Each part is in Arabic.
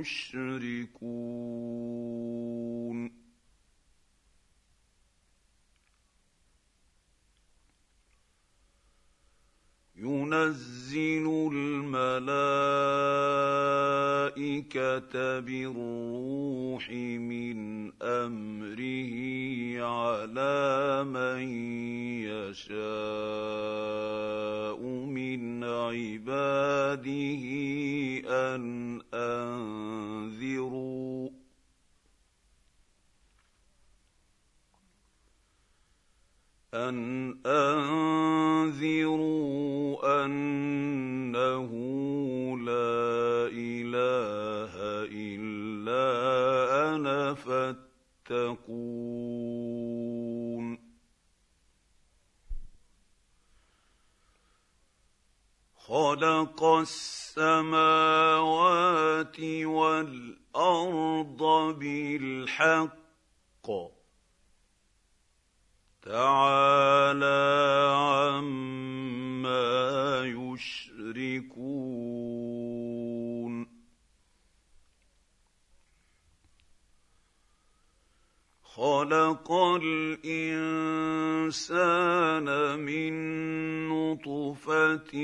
يشركون ينزل الملائكة بالروح من أمره على من يشاء من عباده أن انذروا ان انذروا انه لا اله الا أنا فاتقون خلق السماوات والارض بالحق تعالى عما يشركون. خلق الإنسان من نطفة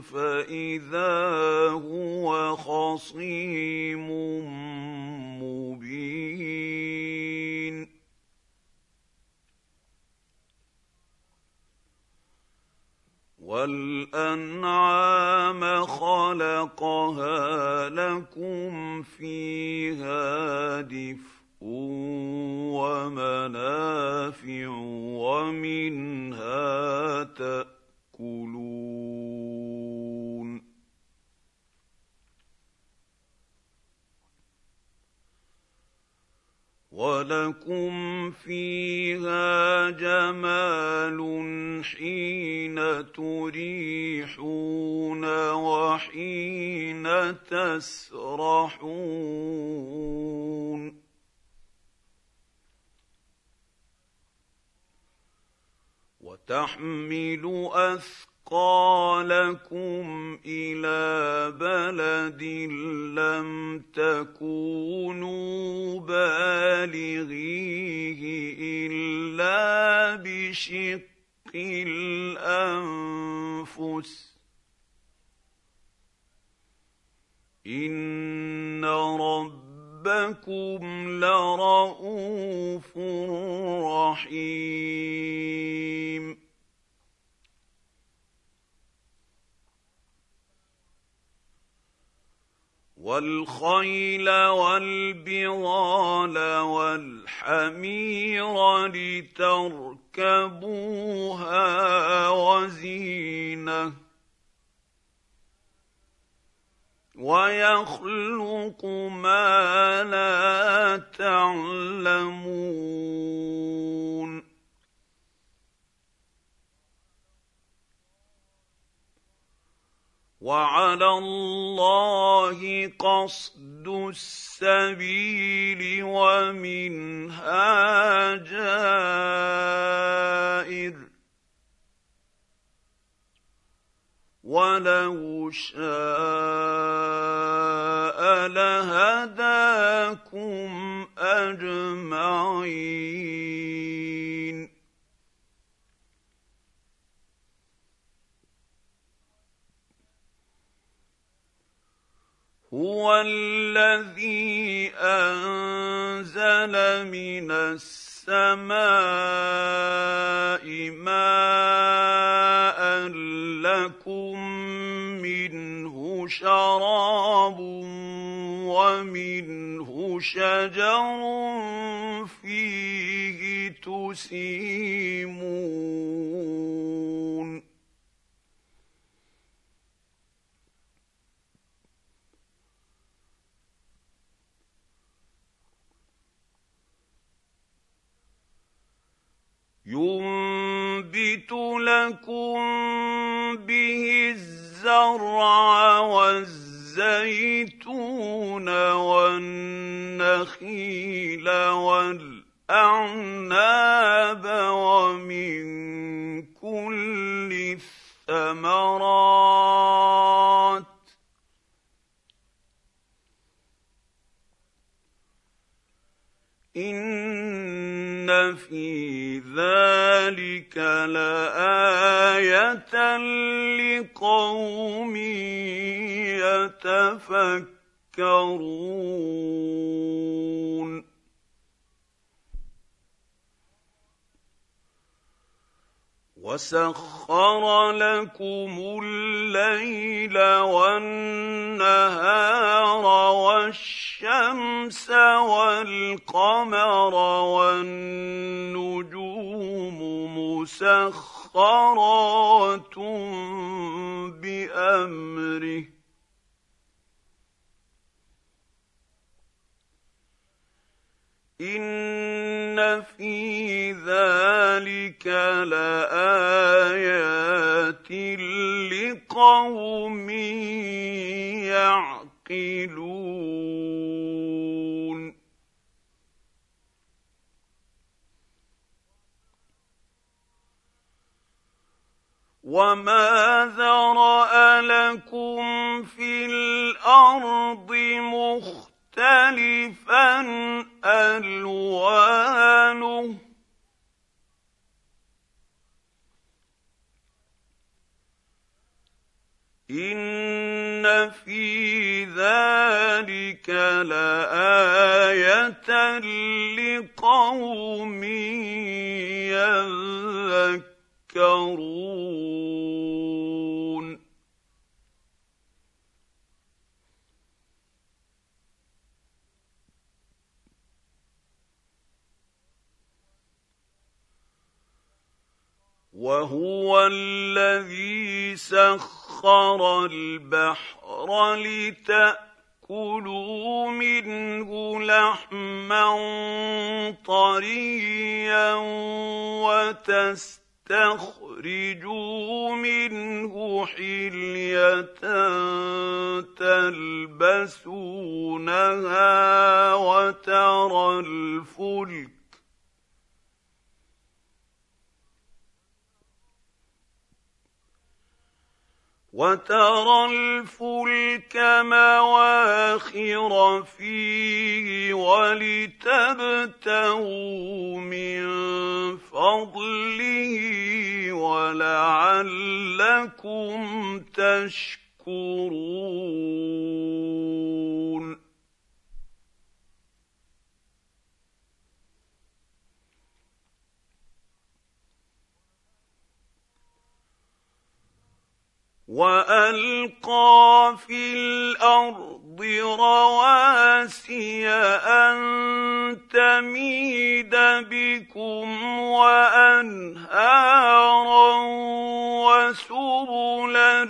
فإذا هو خصيم مبين. والأنعام خلقها لكم فيها دفء ومنافع ومنها تأكلون ولكم فيها جمال حين تريحون وحين تسرحون وتحمل اثقالكم إلى بلد لم تكونوا بالغيه الا بشق الانفس ان ربكم لرءوف رحيم والخيل والبغال والحمير لتركبوها وزينه ويخلق ما لا تعلمون وعلى الله قصد السبيل ومنها جائر. ولو شاء لهداكم أجمعين. هو الذي أنزل من السماء ماء لكم منه شراب ومنه شجر فيه تسيمون. ينبت لكم به الزرع والزيتون والنخيل والأعناب ومن كل الثمرات إن في ذلك لآية لقوم يتفكرون. وسخر لكم الليل والنهار والشمس والقمر والنجوم مسخرات بامره ان في ذلك لايات لقوم يعقلون وما ذرا لكم في الأرض مختلفا مختلفا ألوانه. ان في ذلك لايه لقوم يذكرون. وهو الذي سخر البحر لتأكلوا منه لحما طريا وتستخرجوا منه حلية تلبسونها وترى الفلك وترى الفلك مواخر فيه ولتبتغوا من فضله ولعلكم تشكرون. والقى في الأرض رواسي ان تميد بكم وانهارا وسبلا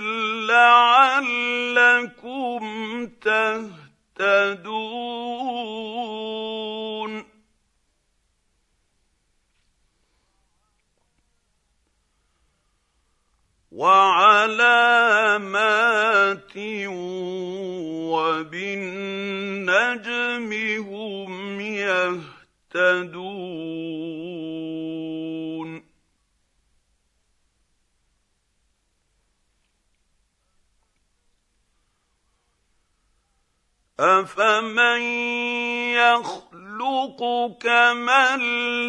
لعلكم تهتدون وعلامات وبالنجم هم يهتدون. افمن يخلق كمن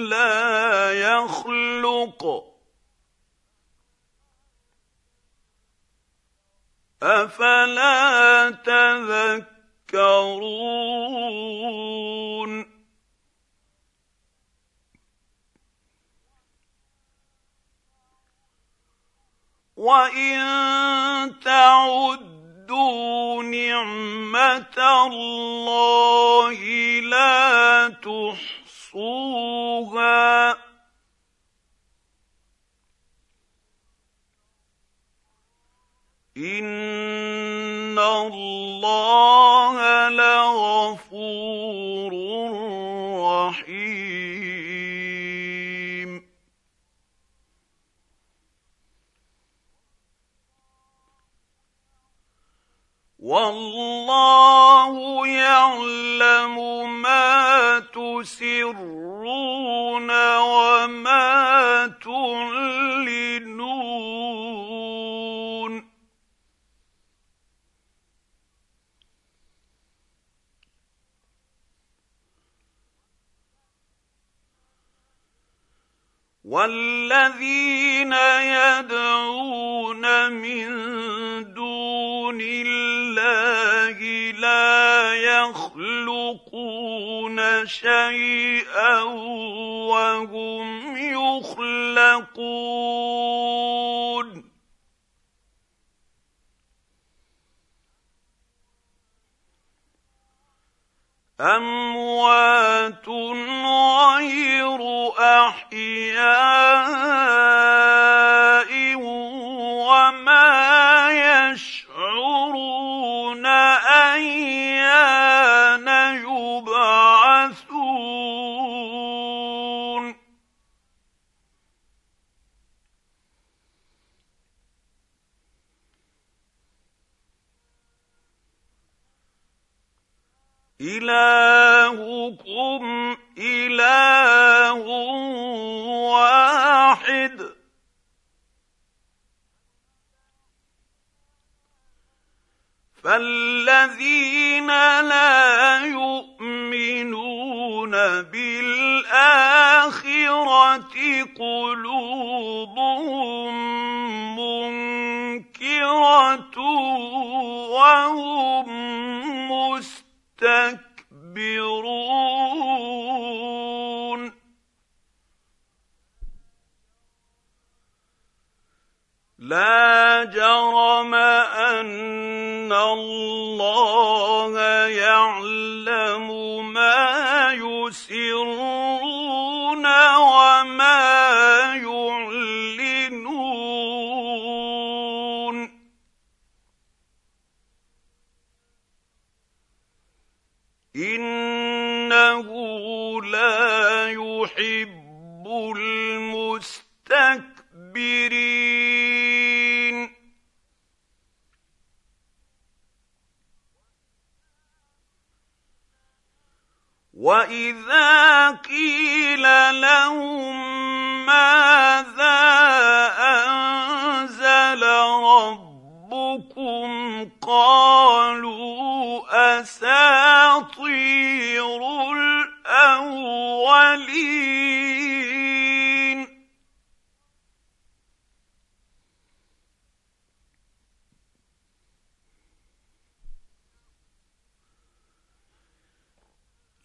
لا يخلق أفلا تذكرون؟ وإن تعدوا نعمة الله لا تحصوها. ان الله لغفور رحيم والله يعلم ما تسرون و والذين يدعون من دون الله لا يخلقون شيئا وهم يخلقون. أموات غير أحياء وما يشعرون أيان يبعثون. الهكم اله واحد. فالذين لا يؤمنون بالاخره قلوبهم منكره وهم مستكبرون لا جرم أن الله يعلم ما يسرون وما إنه لا يحب المستكبرين. وإذا قيل لهم ماذا أنزل ربكم قالوا أساطير الأولين.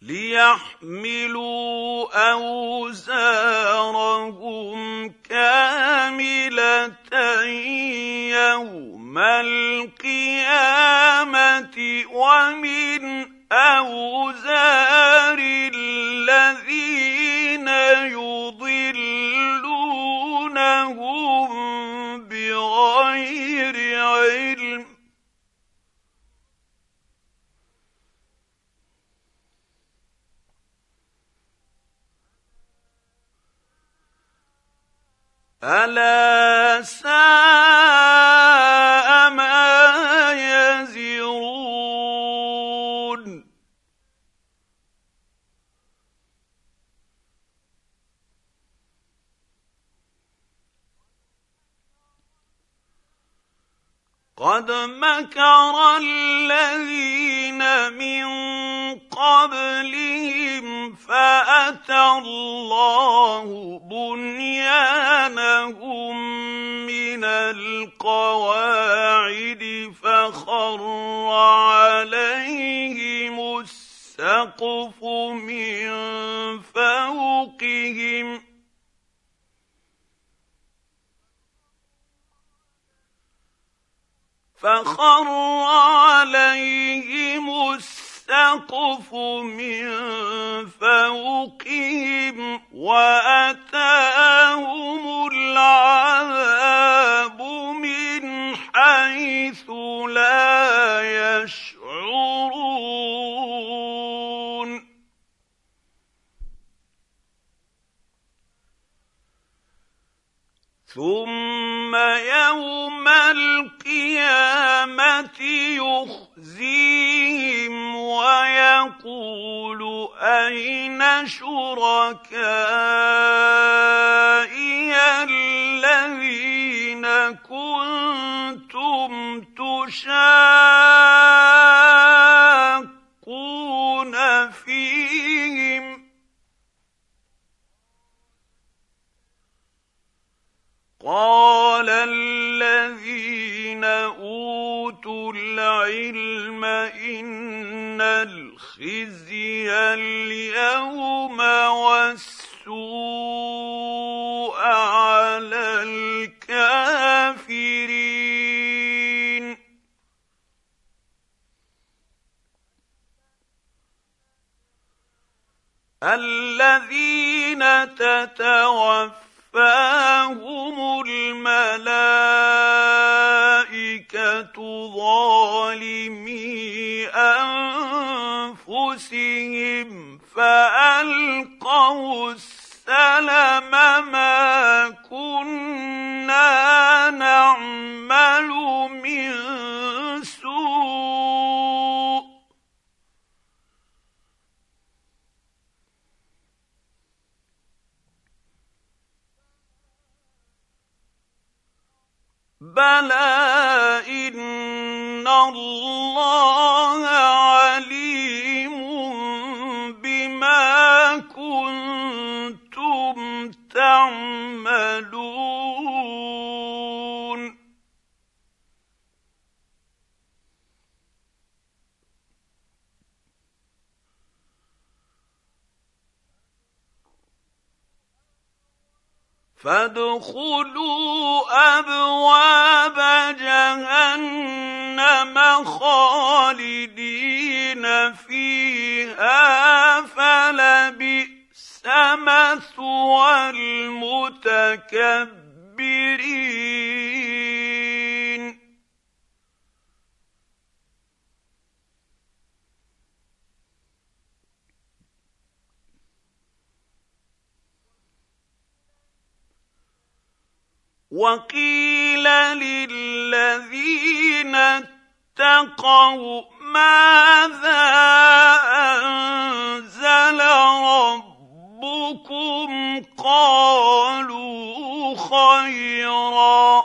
ليحملوا اوزارهم كامله يوم القيامه ومن اوزار الذين يضلونهم ألا ساء ما يزرون قد مكر الذين من قبلهم فاتى الله بنيانهم من القواعد فخر عليهم السقف من فوقهم فخر عليهم السقف من فوقهم وأتاهم العذاب من حيث لا يشعرون. ثم يوم القيامة يخزيهم ويقول أين شركائي الذين كنتم تشاقون اليوم والسوء على الكافرين. الذين تتوفى توفاهم الملائكه ظالمي أنفسهم فألقوا السلم ما كنا نعمل من بلى ان الله عليم بما كنتم تعملون فادخلوا أبواب جهنم خالدين فيها فلبئس مثوى المتكبرين. وقيل للذين اتقوا ماذا انزل ربكم قالوا خيرا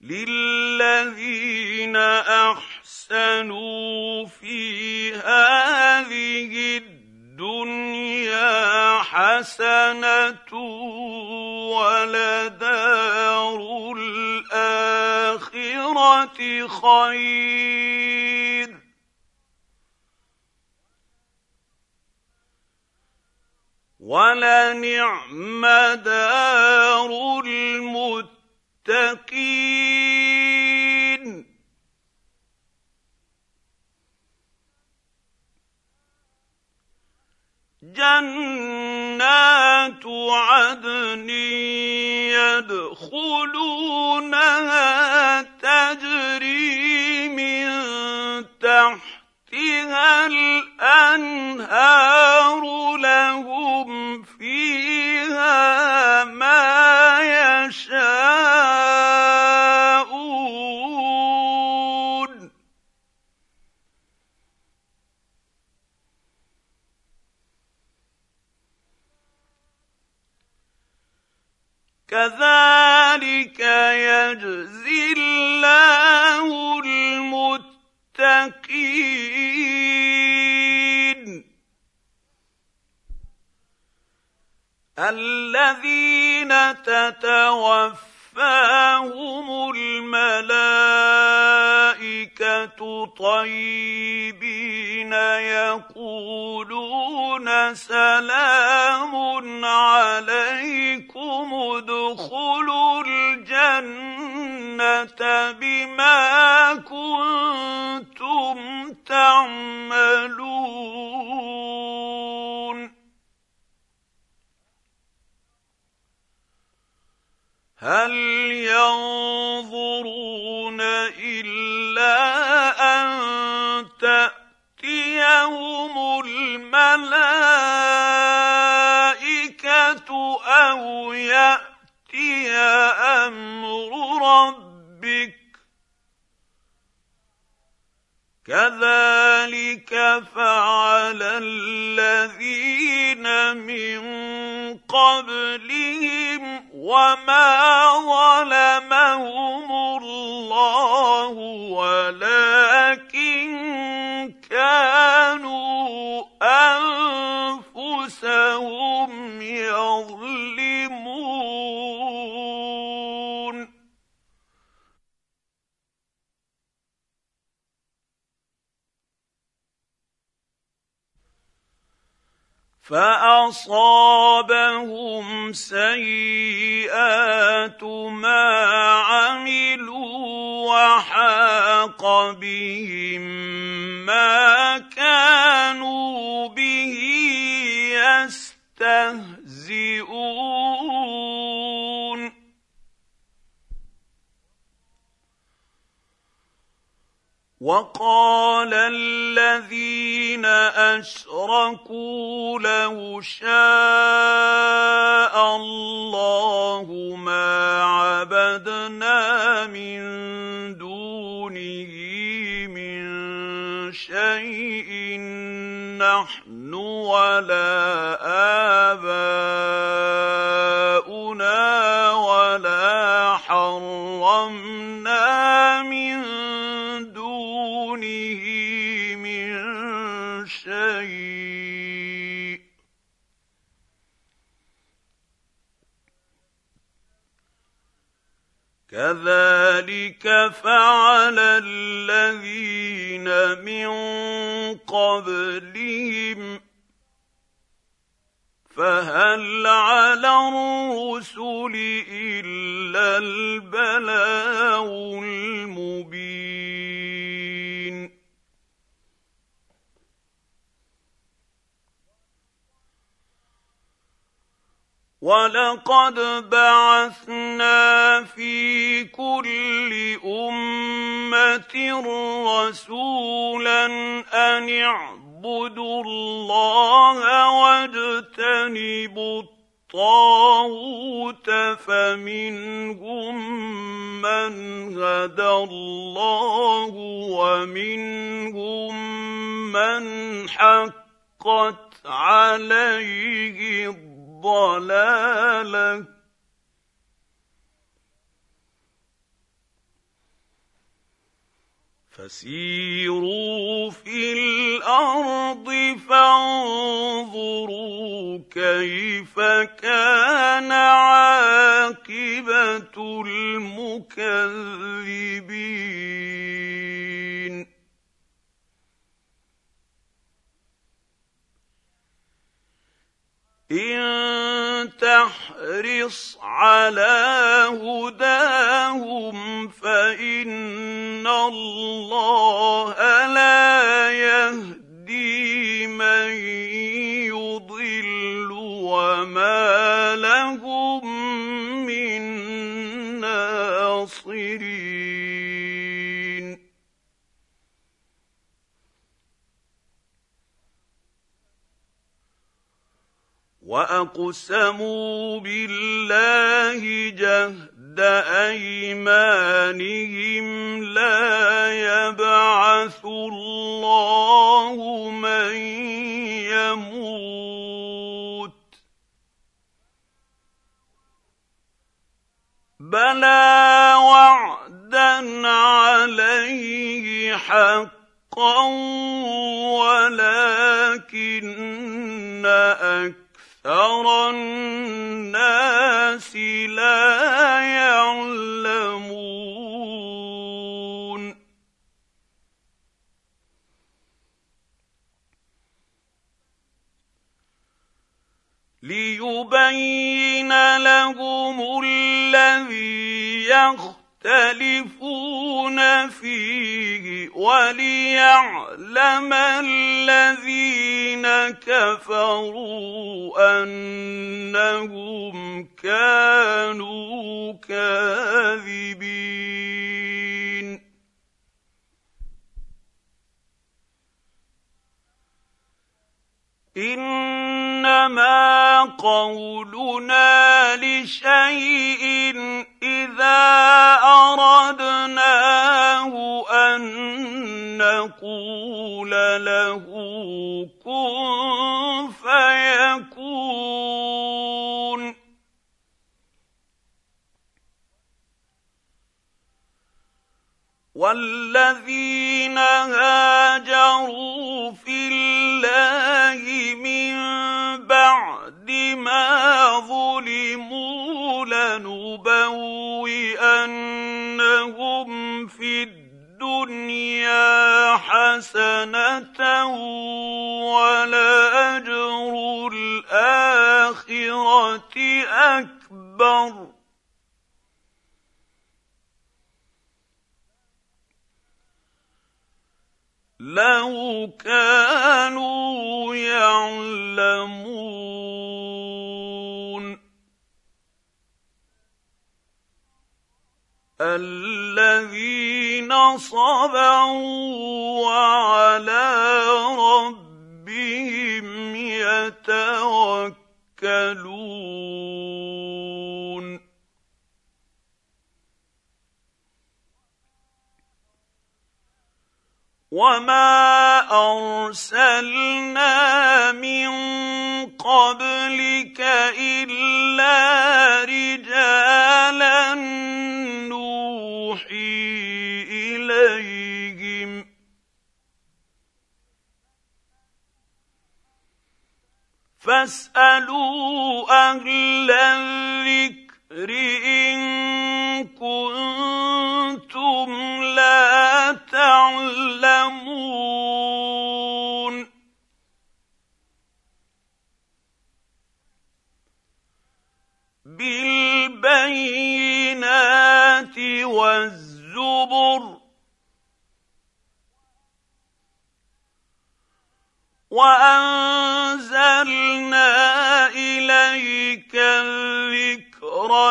للذين احسنوا في هذه الدنيا حسنة ولدار الاخره خير. ولنعم دار المتقين جنات عدن يدخلونها تجري من تحتها الأنهار لهم فيها ما يشاءون كذلك يجزي الله المتقين. الذين تتوفاهم الملائكه طيبين يقولون سلام عليكم ادخلوا الجنه بما كنتم تعملون هل ينظرون إلا أن تأتيهم الملائكة أو يأتي أمر ربك كذلك فعل الذين من قبلهم وما ظلمهم الله ولكن كانوا أنفسهم يظلمون. فأصابهم سيئات ما عملوا وحاق بهم ما كانوا به يستهزئون. وقال الذين أشركوا لو شاء الله ما عبدنا من دونه من شيء نحن ولا آباؤنا ولا حرمنا من كذلك فعل الذين من قبلهم. فهل على الرسل إلا البلاغ المبين؟ ولقد بعثنا في كل امه رسولا ان اعبدوا الله واجتنبوا الطاغوت فمنهم من هدى الله ومنهم من حقت عليه الضلاله فسيروا في الأرض فانظروا كيف كان عاقبة المكذبين. إن تحرص على هداهم فإن الله لا يهدي من يضل وما لهم واقسموا بالله جهد ايمانهم لا يبعث الله من يموت بلى وعدا عليه حقا ولكن أكثر أكثر الناس لا يعلمون ليبين لهم الذي يختلفون فيه وليعلم الذين كفروا أنهم كانوا كاذبين. إنما قولنا لشيء إذا أردناه أن نقول له كن فيكون. والذين هاجروا في الله من بعد ما ظلموا لنبوئنهم في الدنيا حسنه ولاجر الاخره اكبر لو كانوا يعلمون الذين صبروا وعلى ربهم يتوكلون وما ارسلنا من قبلك الا رجالا نوحي اليهم فاسالوا أهل الذكر ان كنتم لا تعلمون. بالبينات والزبر وأنزلنا إليك الذكر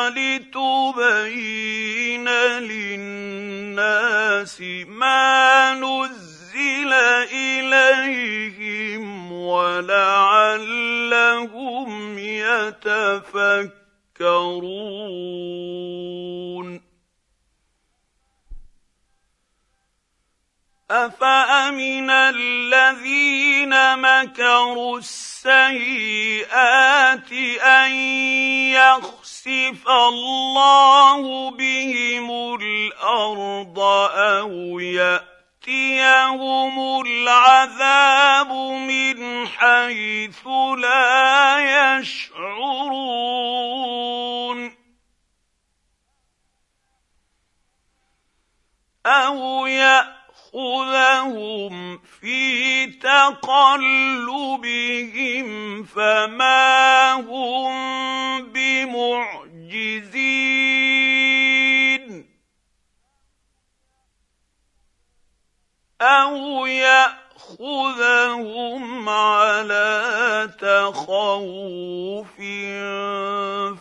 لتبين للناس ما نزل إليهم ولعلهم يتفكرون. أفأمن الذين مكروا السيئات أن يخسف الله بهم الأرض أو يأتيهم العذاب من حيث لا يشعرون. أو يأتي ياخذهم في تقلبهم فما هم بمعجزين. أو ياخذهم على تخوف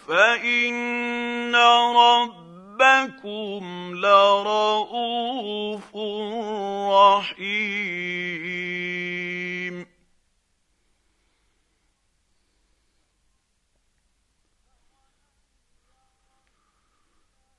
فان رب ربكم لرءوف رحيم.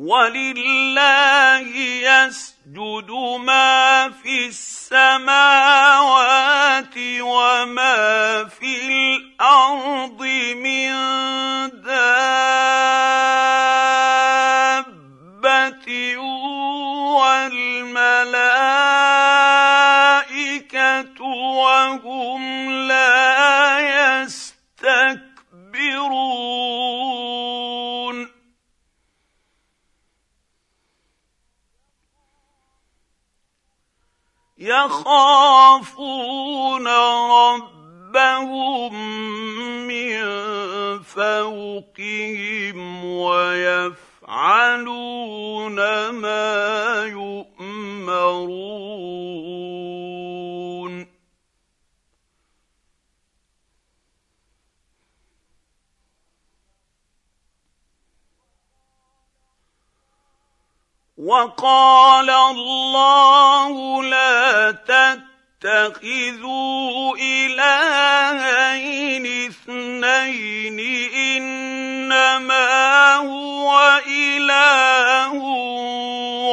ولله يسجد ما في السماوات وما في الأرض من دابه والملائكه وهم لا يستكبرون يخافون ربهم من فوقهم ويفعلون ما يؤمرون. وقال الله لا تتخذوا إلهين اثنين إنما هو إله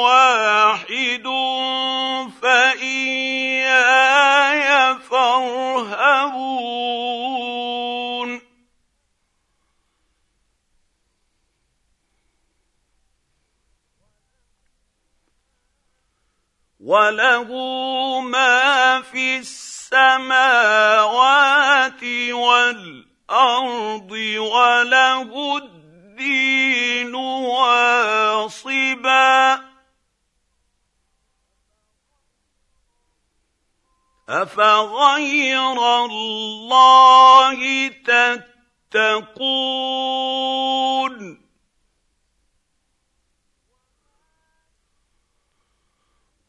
واحد فإياي فارهبون. وله ما في السماوات والارض وله الدين واصبا افغير الله تتقون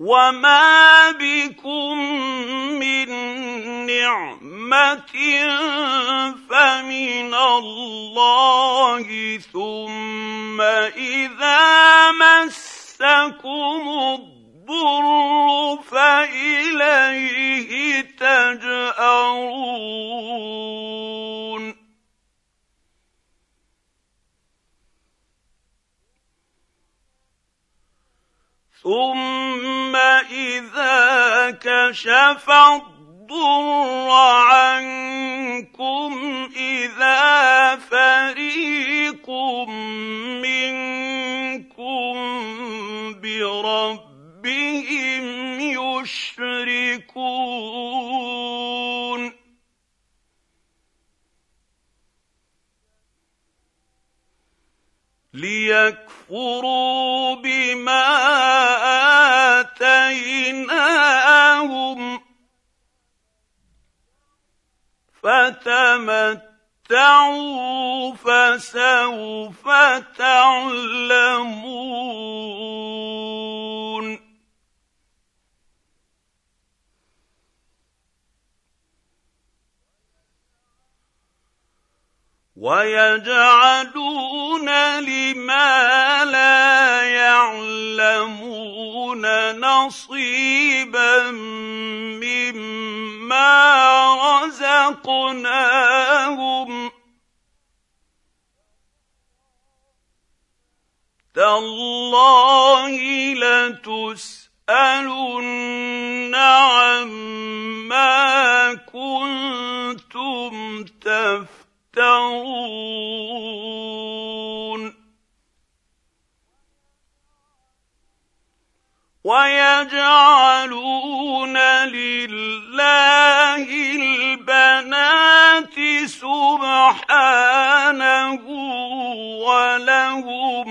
وما بكم من نعمه فمن الله ثم اذا مسكم الضر فاليه تجارون ثم إذا كشف الضر عنكم إذا فريق منكم بربهم يشركون. ليكفروا بما آتيناهم. فتمتعوا فسوف تعلمون. ويجعلون لما لا يعلمون نصيبا مما رزقناهم. تالله لتسألن عما كنتم تفعلون تفترون. ويجعلون لله البنات سبحانه ولهم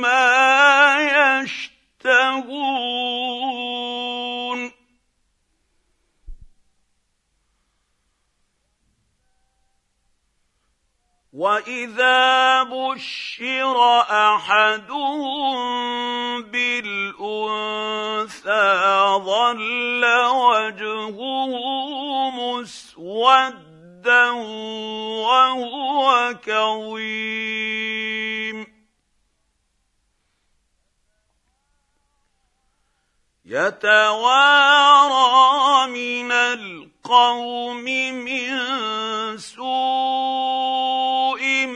ما يشتهون. واذا بشر احدهم بالانثى ظل وجهه مسودا وهو كظيم يتوارى من القوم من سوء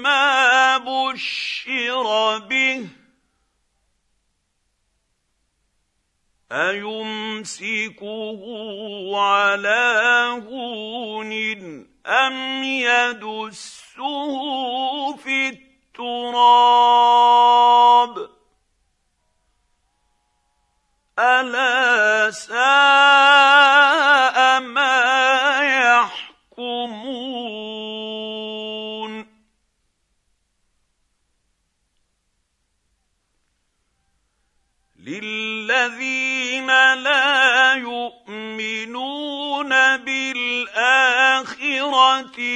ما بشر به أيمسكه على هون أم يدسه في التراب؟ ألا ساء ما للذين لا يؤمنون بالآخرة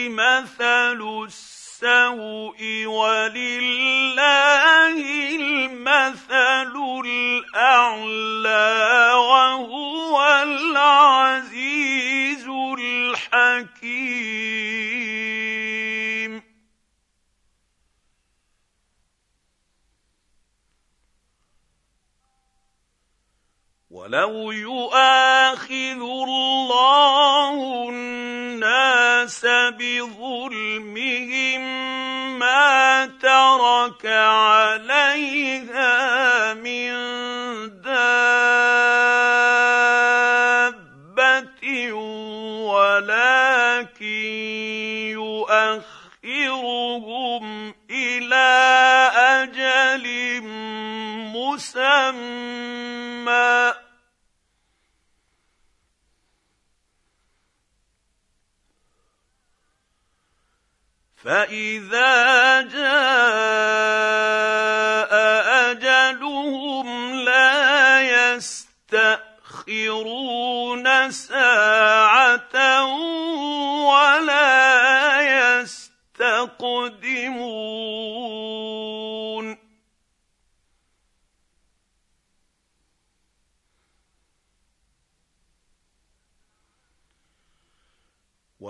مثل السوء ولله المثل الأعلى وهو العزيز فاذا جاء اجلهم لا يستاخرون ساعه ولا يستقدمون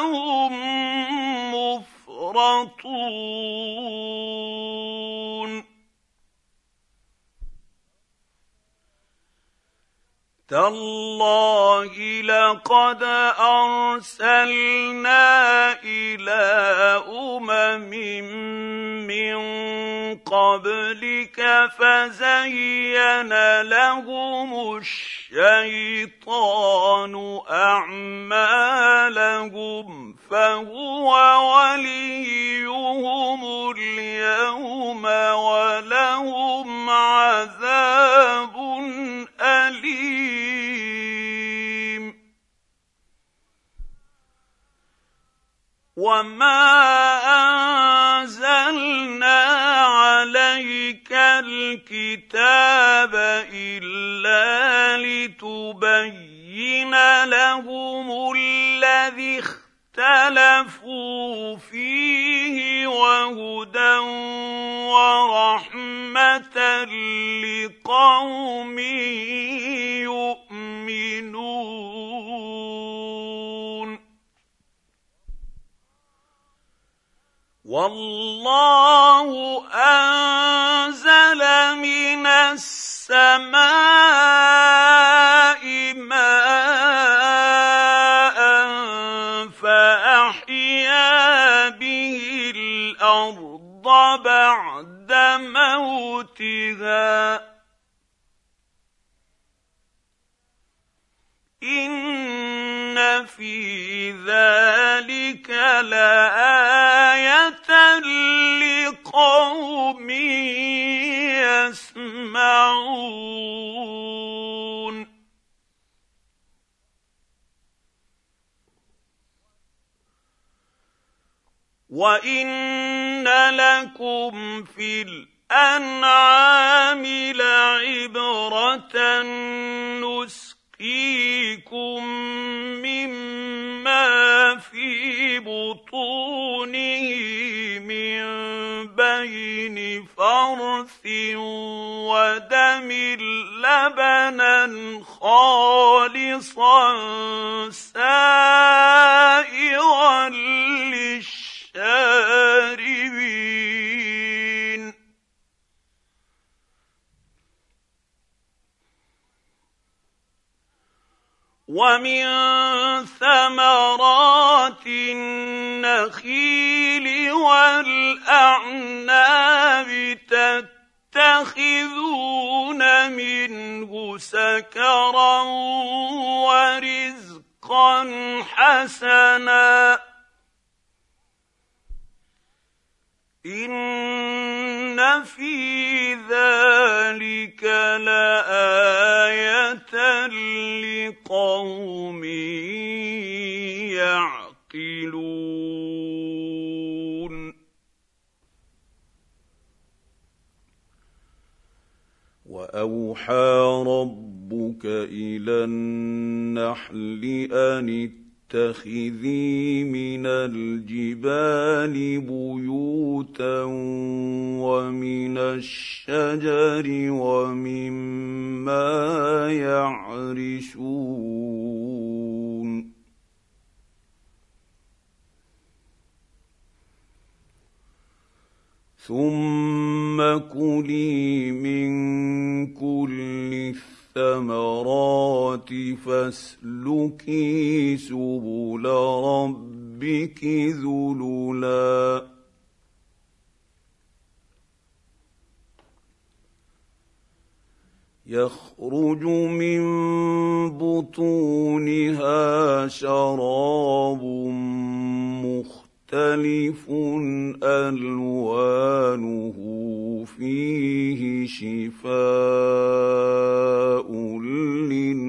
وانهم مفرطون. تالله لقد أرسلنا إلى أمم من قبلك فزين لهم الشيطان أعمالهم فهو وليهم اليوم ولهم عذاب أليم. وما أنزلنا عليك الكتاب الا لتبين لهم الذي اختلفوا فيه وهدى ورحمه لقوم يؤمنون والله أنزل من السماء ماء فأحيا به الأرض بعد موتها. إن في ذلك لايه لقوم يسمعون وان لكم في الانعام لعبره نسقيكم مما في بطونه من بين فرث ودم لبنا خالصا سائغا للشاربين ومن ثمرات النخيل والأعناب تتخذون منه سكرا ورزقا حسنا. ان في ذلك لايه لقوم يعقلون واوحى رب ربك إلى النحل ان اتخذي من الجبال بيوتا ومن الشجر ومما يعرشون. ثم كلي من كل الثمرات فاسلكي سبل ربك ذللا. يخرج من بطونها شراب مختلف ألوانه فيه شفاء للناس.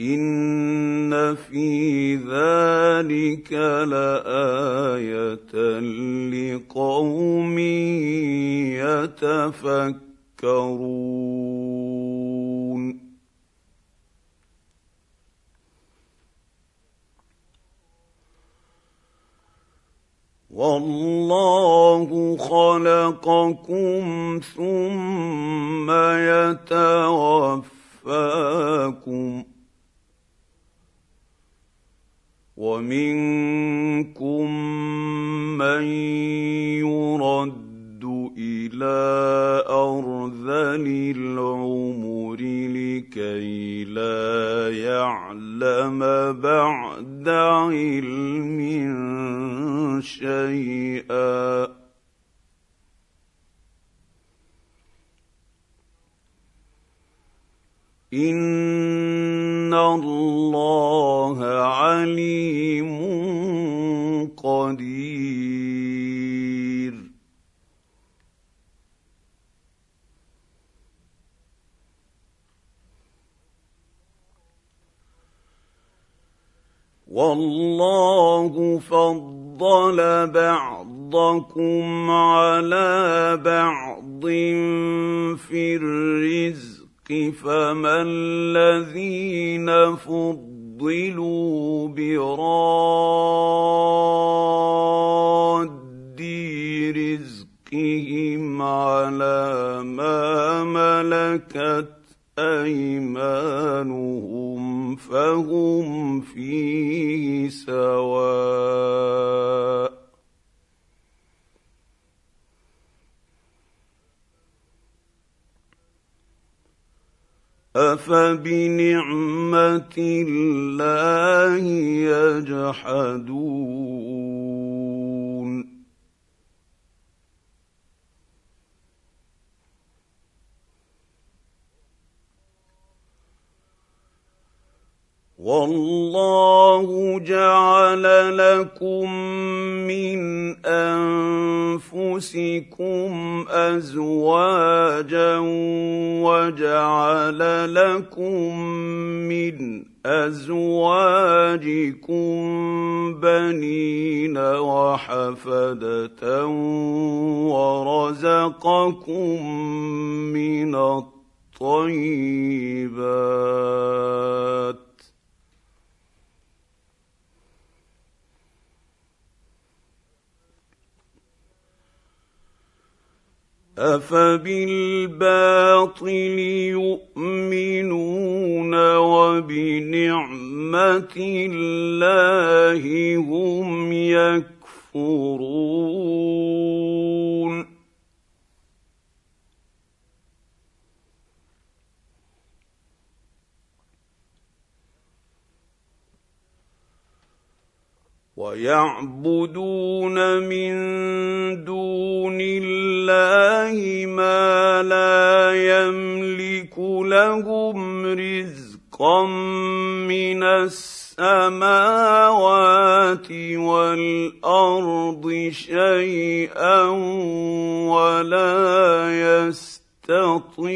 إن في ذلك لآية لقوم يتفكرون. والله خلقكم ثم يتوفاكم ومنكم من يرد إلى أرذل العمر لكي لا يعلم بعد علم شيئا. ان الله عليم قدير. والله فضل بعضكم على بعض في الرزق فما الذين فضلوا براد رزقهم على ما ملكت أيمانهم فهم فيه سواء أفبنعمة الله يجحدون والله جعل لكم من أنفسكم أزواجا وجعل لكم من أزواجكم بنين وحفدة ورزقكم من الطيبات افبالباطل يؤمنون وبنعمه الله هم يكفرون ويعبدون من دون الله ما لا يملك لهم رزقا من السماوات والأرض شيئا ولا يستطيعون.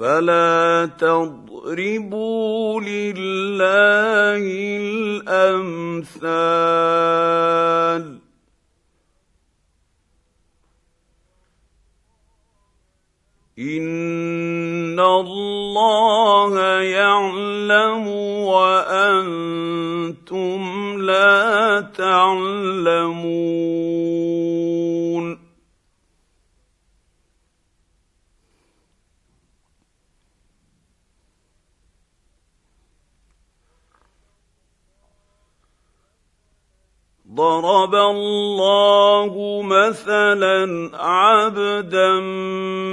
فلا تضربوا لله الأمثال. ان الله يعلم وأنتم لا تعلمون. ضرب الله مثلا عبدا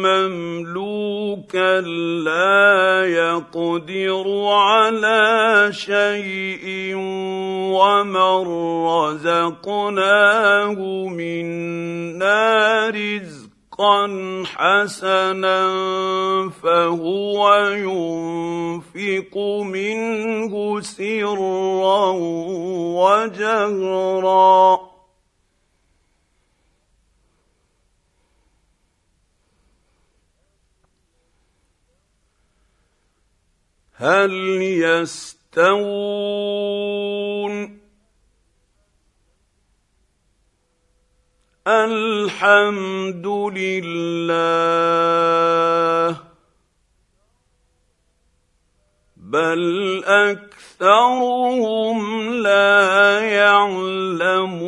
مملوكا لا يقدر على شيء ومن رزقناه منا رزقا رزقا حسنا فهو ينفق منه سرا وجهرا. هل يستوون؟ الحمد لله بل أكثرهم لا يعلمون.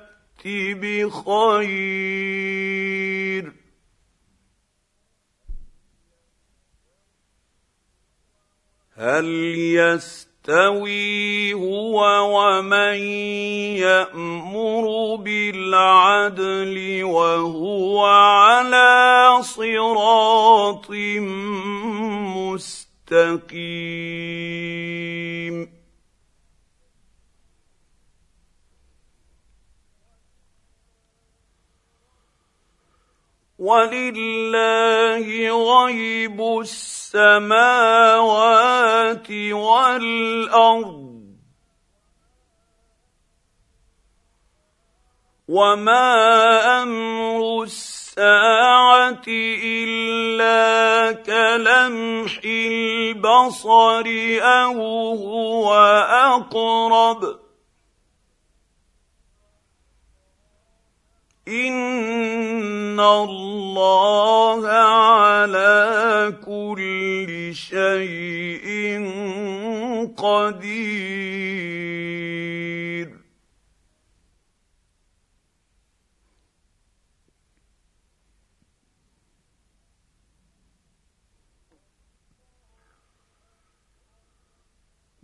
بخير. هل يستوي هو ومن يأمر بالعدل وهو على صراط مستقيم؟ ولله غيب السماوات والارض وما أمر الساعة الا كلمح البصر أو هو اقرب ان الله على كل شيء قدير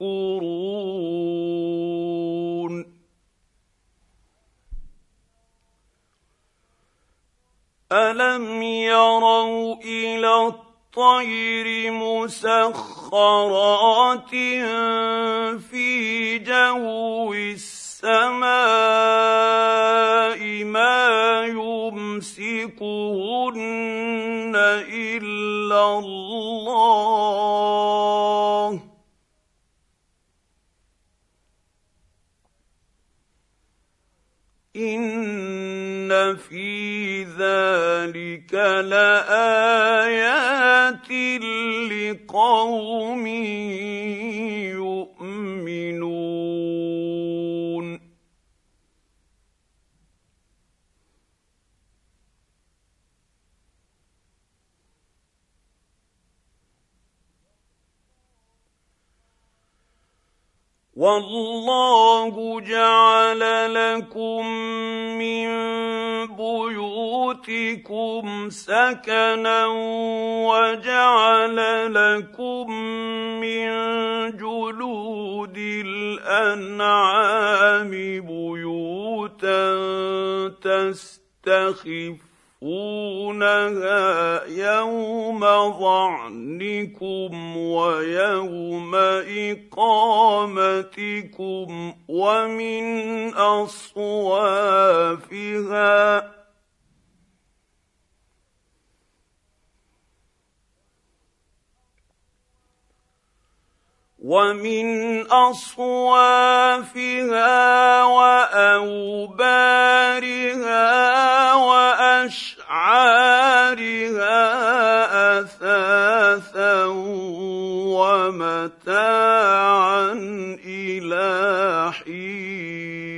يشكرون ألم يروا إلى الطير مسخرات في جو السماء ما يمسكهن إلا الله. ان في ذلك لايات لقوم والله جعل لكم من بيوتكم سكنا وجعل لكم من جلود الأنعام بيوتا تستخف تخفونها يوم ظعنكم ويوم اقامتكم ومن اصوافها ومن أصوافها وأوبارها وأشعارها أثاثا ومتاعا إلى حين.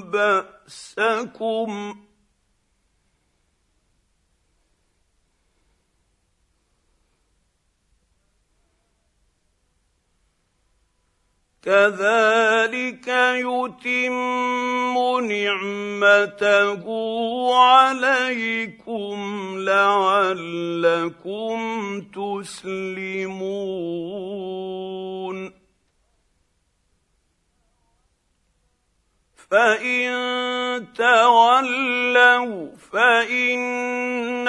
باسكم كذلك يتم نعمته عليكم لعلكم تسلمون فان تولوا فانما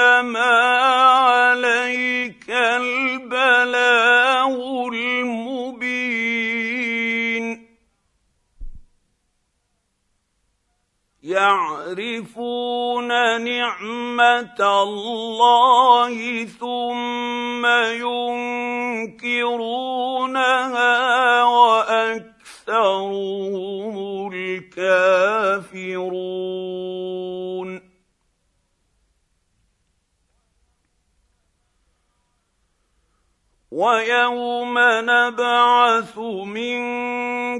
عليك البلاغ يعرفون نعمه الله ثم ينكرونها ويوم نبعث من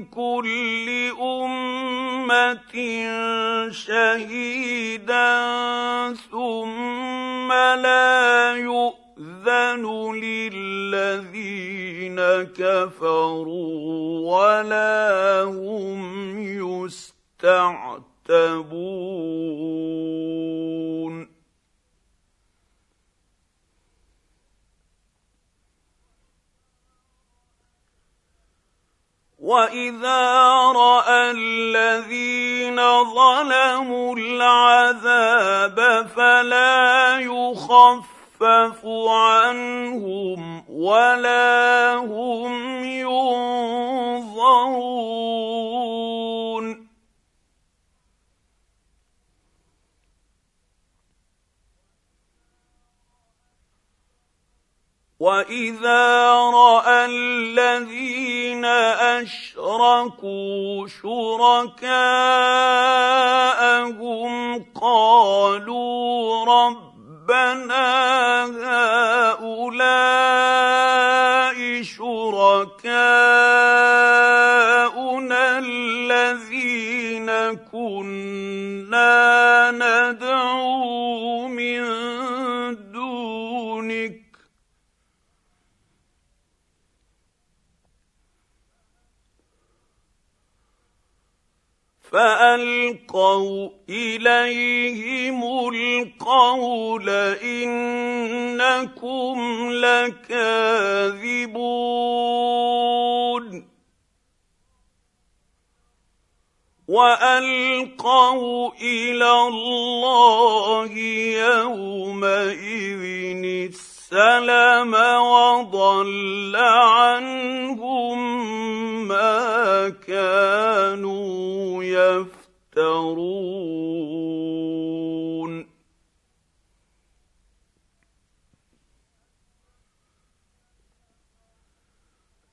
كل أمة شهيدا ثم لا يؤذن للذين كفروا ولا هم يستعتبون واذا راى الذين ظلموا العذاب فلا يخفف عنهم ولا هم ينظرون واذا راى الذين اشركوا شركاءهم قالوا ربنا هؤلاء شركاءنا الذين كنا ندعو من فألقوا إليهم القول إنكم لكاذبون. وألقوا إلى الله يومئذ السلم وضل عنهم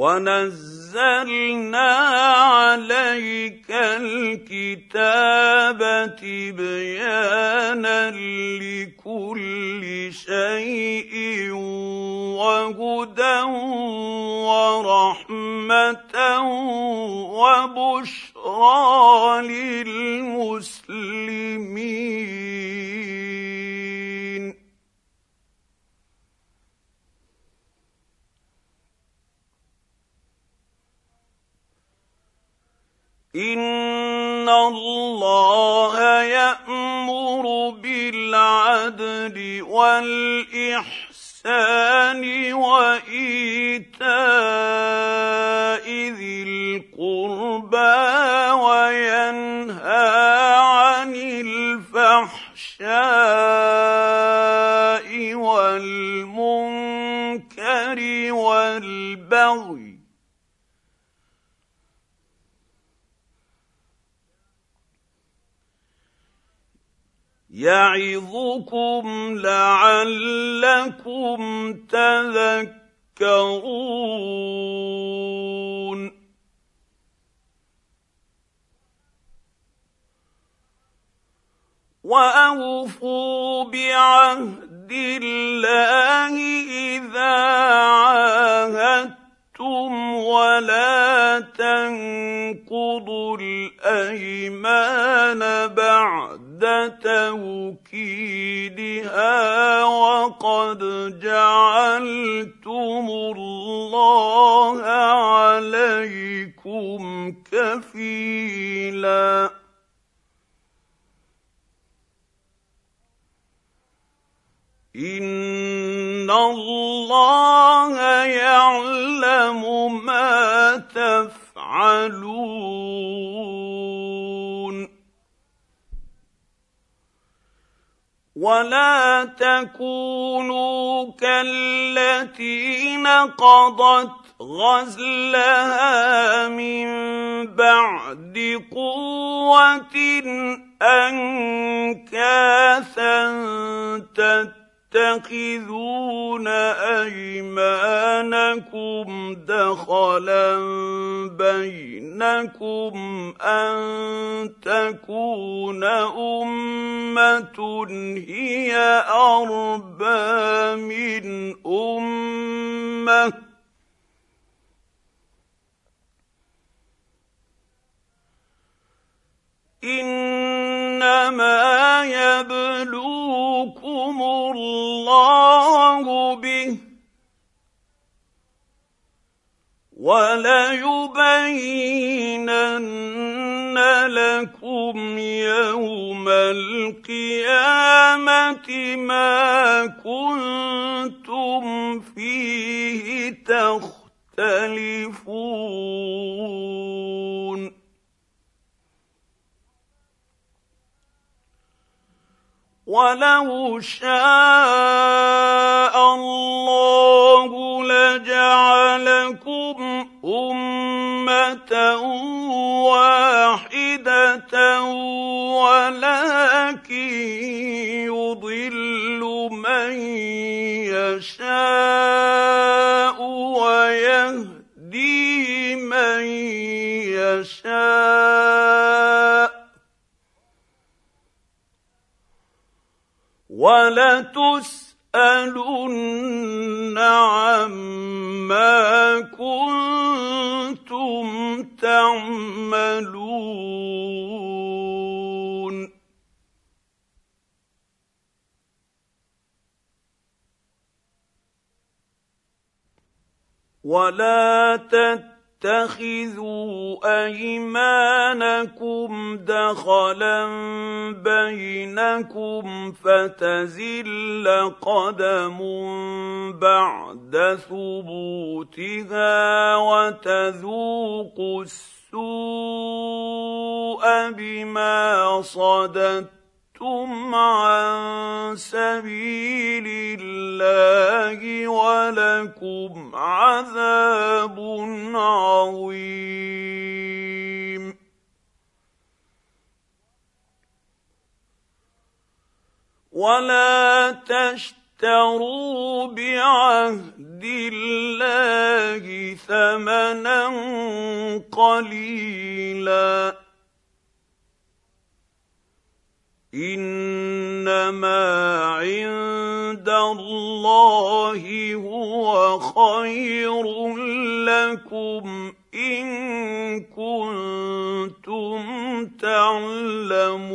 ونزلنا عليك الكتاب تبيانا لكل شيء وهدى ورحمه وبشرى للمسلمين ان الله يامر بالعدل والاحسان وايتاء ذي القربى وينهى عن الفحشاء والمنكر والبغي يعظكم لعلكم تذكرون. وأوفوا بعهد الله إذا عاهدتم ولا تنقضوا الأيمان بعد توكيدها وقد جعلتم الله عليكم كفيلا. إن الله يعلم ما تفعلون. ولا تكونوا كالتي نقضت غزلها من بعد قوه انكاثا تتخذون أيمانكم دخلا بينكم أن تكون أمة هي أربى من امه إنما يبلوكم الله به وليبينن لكم يوم القيامة ما كنتم فيه تختلفون. ولو شاء الله لجعلكم امه واحدة ولكن يضل من يشاء ويهدي من يشاء ولتسألن عما كنتم تعملون. ولا تتبعوا تتخذوا أيمانكم دخلا بينكم فتزل قدم بعد ثبوتها وتذوقوا السوء بما صددتم صدتم عن سبيل الله ولكم عذاب عظيم. ولا تشتروا بعهد الله ثمنا قليلا. إنما عند الله هو خير لكم إن كنتم تعلمون.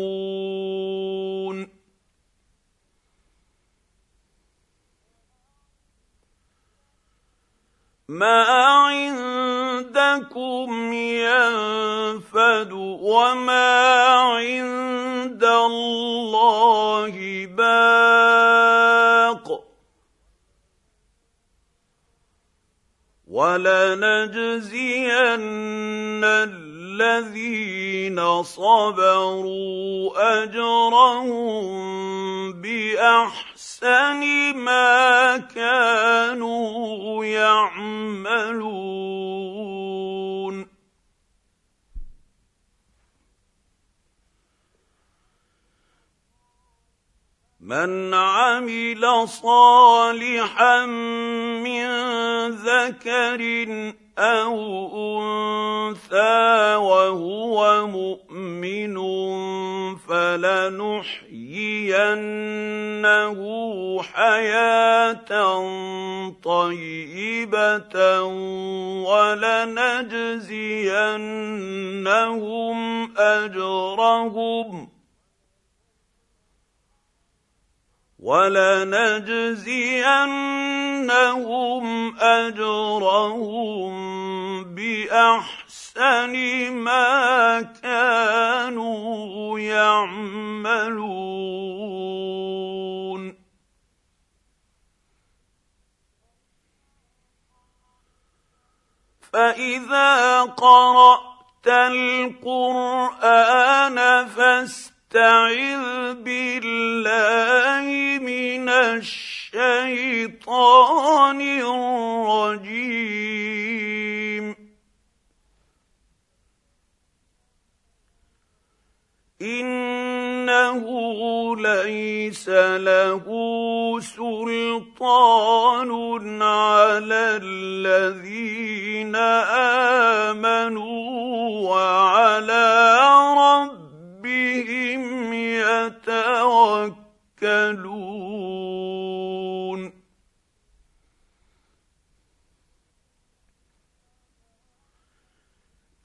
ما عندكم ينفد وما عند الله باق ولنجزين الذين صبروا أجرهم بأحسن ما كانوا يعملون. من عمل صالحا من ذكر أو انثى وهو مؤمن فلنحيينه حياه طيبه ولنجزينهم اجرهم ولنجزينهم أجرهم بأحسن ما كانوا يعملون. فإذا قرأت القرآن فاستمع أستعذ بالله من الشيطان الرجيم. إنه ليس له سلطان على الذين آمنوا وعلى رب ربهم يتوكلون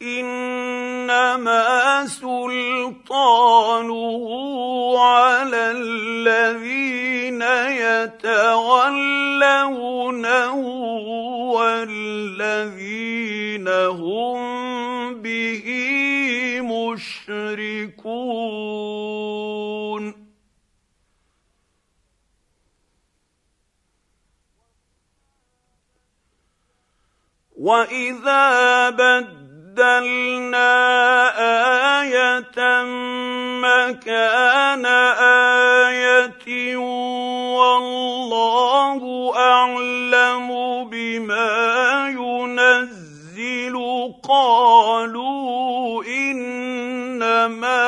إنما سلطانه على الذين يتولونه والذين هم به مشركون. وإذا بدلنا إيه مكان إيه والله اعلم بما ينزل قالوا انما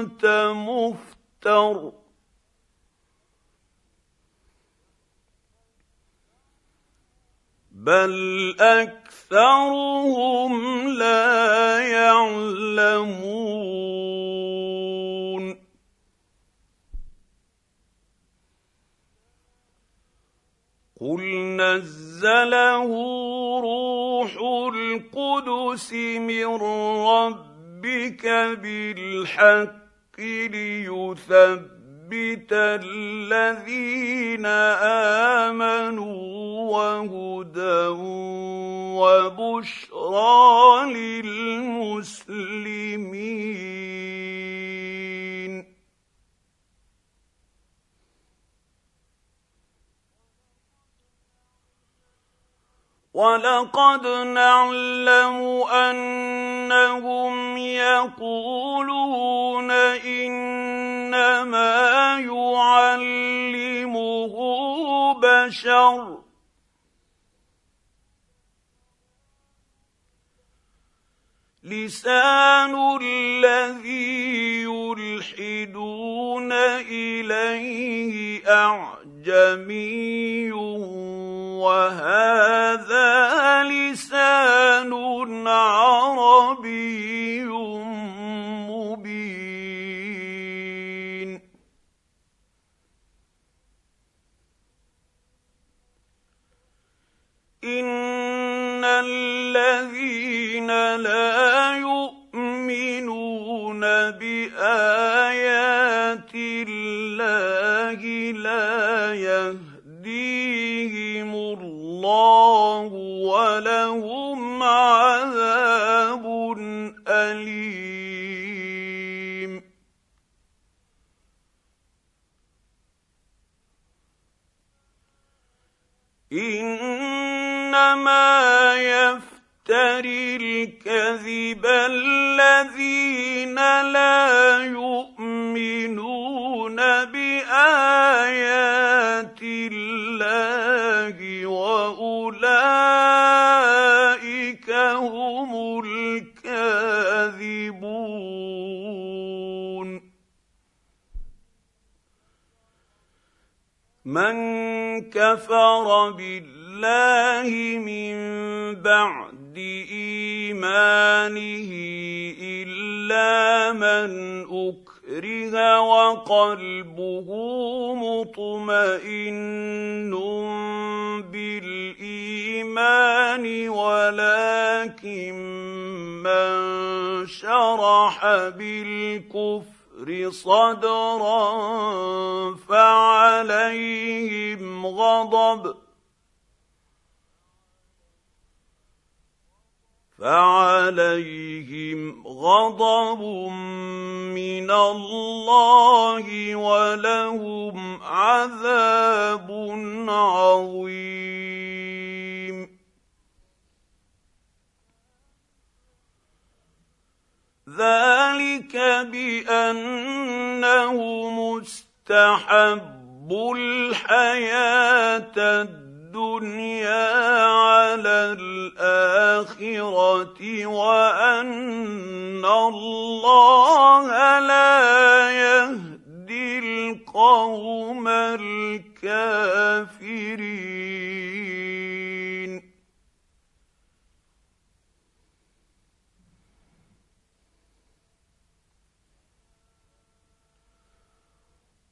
انت مفتر بل اكثرهم لا يعلمون قل نزل نزله روح القدس من ربك بالحق ليثبت الذين آمنوا وهدى وبشرى للمسلمين. ولقد نعلم انهم يقولون إنما يعلمه بشر. لسان الذي يلحدون إليه أعجمي وهذا لسان عربي مبين ان الذين لا يؤمنون بايات الله لا يهديهم الله ولهم عذاب اليم انما يفتري الكذب الذين لا يؤمنون بآيات الله وأولئك هم الكاذبون. من كفر بالله من بعد إيمانه إلا من أكره وقلبه مطمئن بالإيمان ولكن من شرح بالكفر صدرا فعليهم غضب. فعليهم غضب من الله ولهم عذاب عظيم. ذلك بانه مستحب الحياة الدنيا على الآخرة وأن الله لا يهدي القوم الكافرين.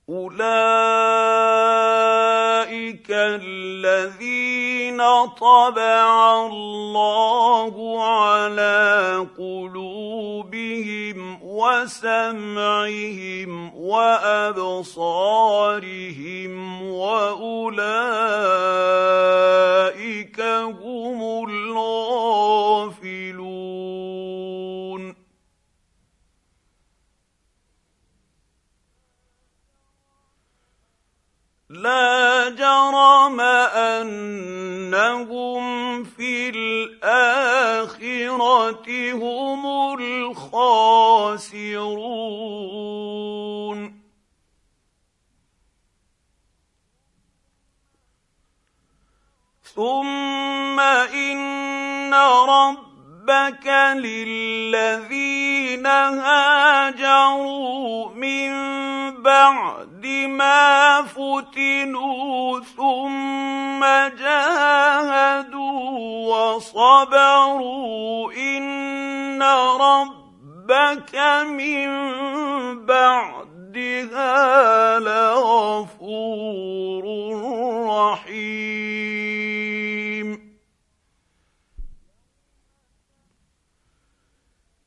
اولئك الذين طبع الله على قلوبهم وسمعهم وابصارهم واولئك هم الغافلون لا جرم أنهم في الآخرة هم الخاسرون. ثم إن ربك للذين هاجروا من بعد ما فتنوا ثم جاهدوا وصبروا ان ربك من بعدها لغفور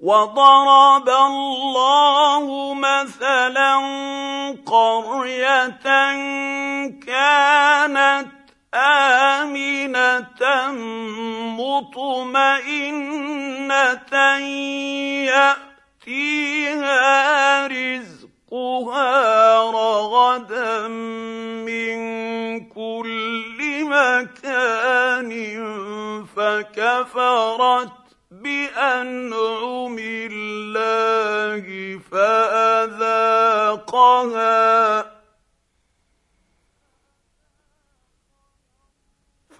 وضرب الله مثلا قريه كانت امنه مطمئنه ياتيها رزقها رغدا من كل مكان فكفرت بانعم الله فاذاقها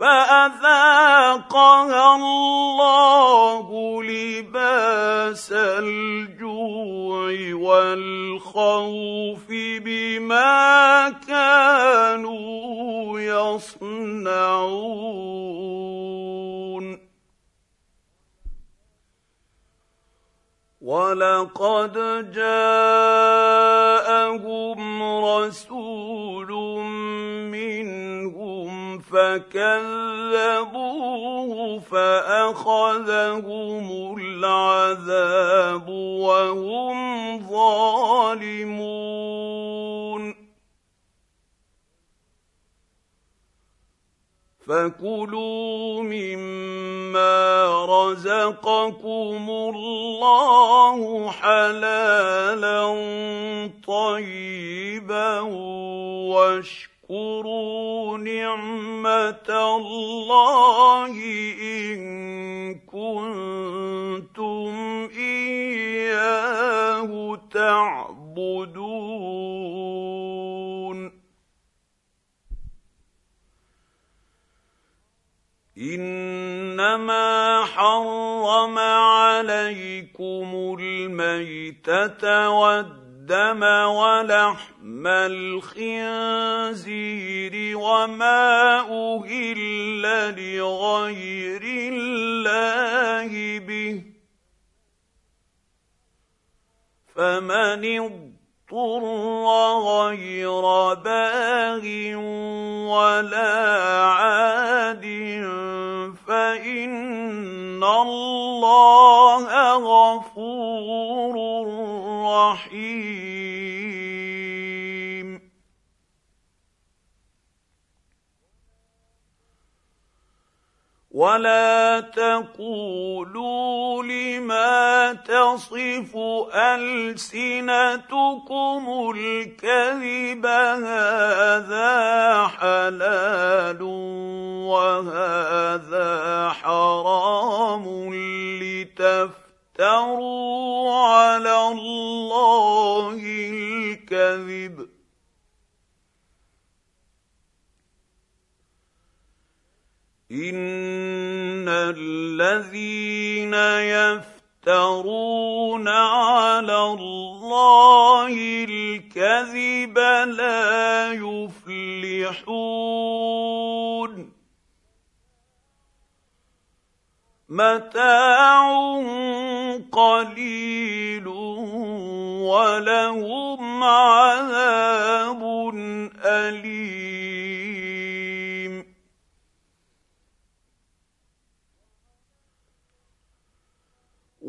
فاذاقها الله لباس الجوع والخوف بما كانوا يصنعون ولقد جاءهم رسول منهم فكذبوه فاخذهم العذاب وهم ظالمون فكلوا مما رزقكم الله حلالا طيبا واشكروا نعمة الله إن كنتم إياه تعبدون. إنما حرم عليكم الميتة والدم ولحم الخنزير وما أهل لغير الله به فمن غير باغ ولا عاد فإن الله غفور رحيم. ولا تقولوا لما تصف السنتكم الكذب هذا حلال وهذا حرام لتفتروا على الله الكذب ان الذين يفترون على الله الكذب لا يفلحون متاع قليل ولهم عذاب اليم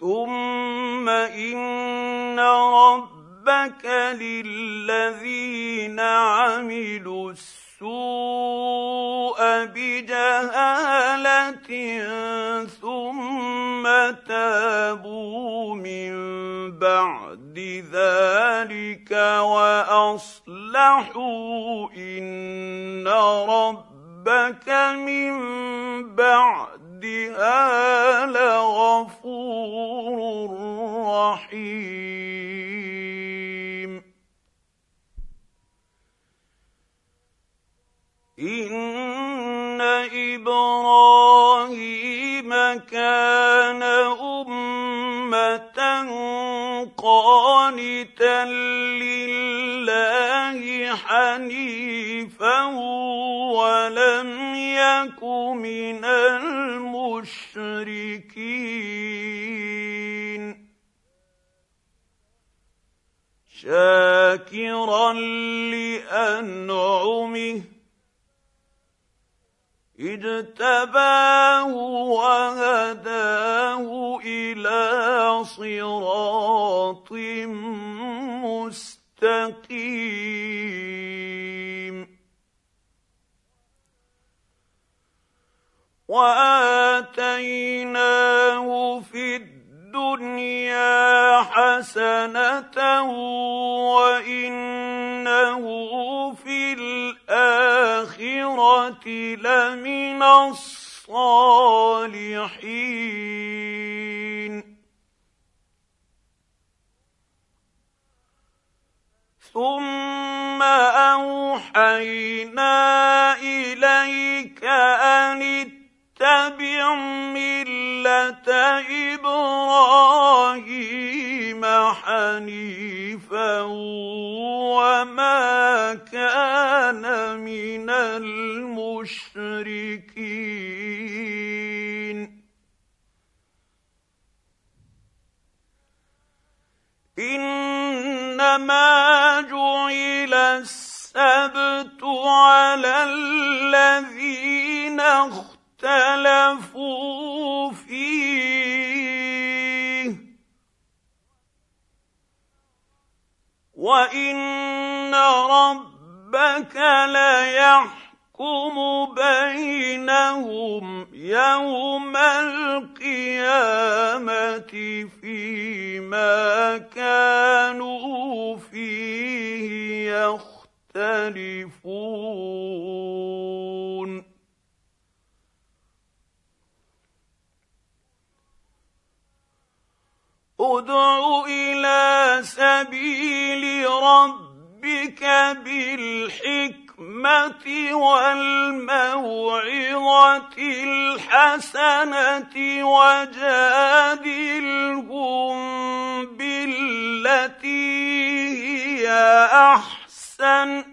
ثم ان رب ربك للذين عملوا السوء بجهاله ثم تابوا من بعد ذلك واصلحوا ان ربك من بعدها لغفور رحيم. ان إبراهيم كان امه قانتا لله حنيفا ولم يك من المشركين شاكرا لانعمه اجتباه وهداه إلى صراط مستقيم. وآتيناه في الدنيا حسنة وإنه في الآخرة لمن الصالحين. ثم أوحينا إليك أن اتبع ملة إبراهيم حنيفا وما كان من المشركين. إنما جعل السبت على الذين اختاروا اختلفوا فيه. وإن ربك ليحكم بينهم يوم القيامة فيما كانوا فيه يختلفون. ادع إلى سبيل ربك بالحكمة والموعظة الحسنة وجادلهم بالتي هي أحسن.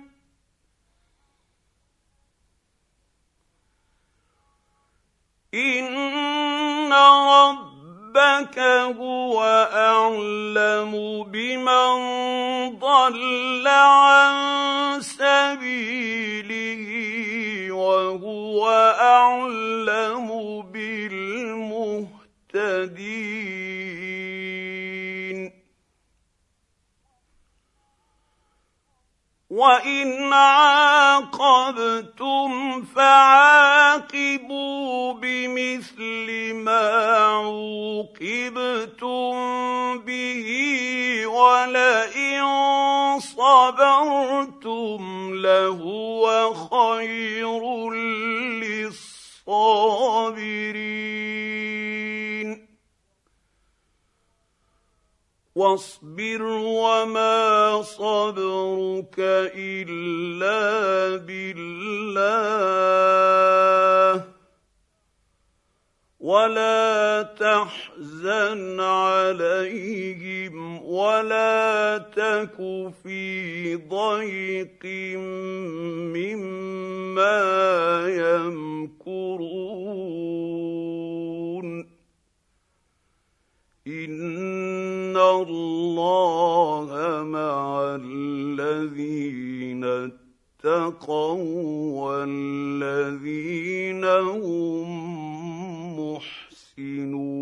إن رب ربك هو أعلم بمن ضل عن سبيله وهو أعلم بالمهتدين. وان عاقبتم فعاقبوا بمثل ما عوقبتم به ولئن صبرتم لهو خير للصابرين واصبر وما صبرك إلا بالله. ولا تحزن عليهم ولا تك في ضيق مما يمكرون. ان الله مع الذين اتقوا والذين هم محسنون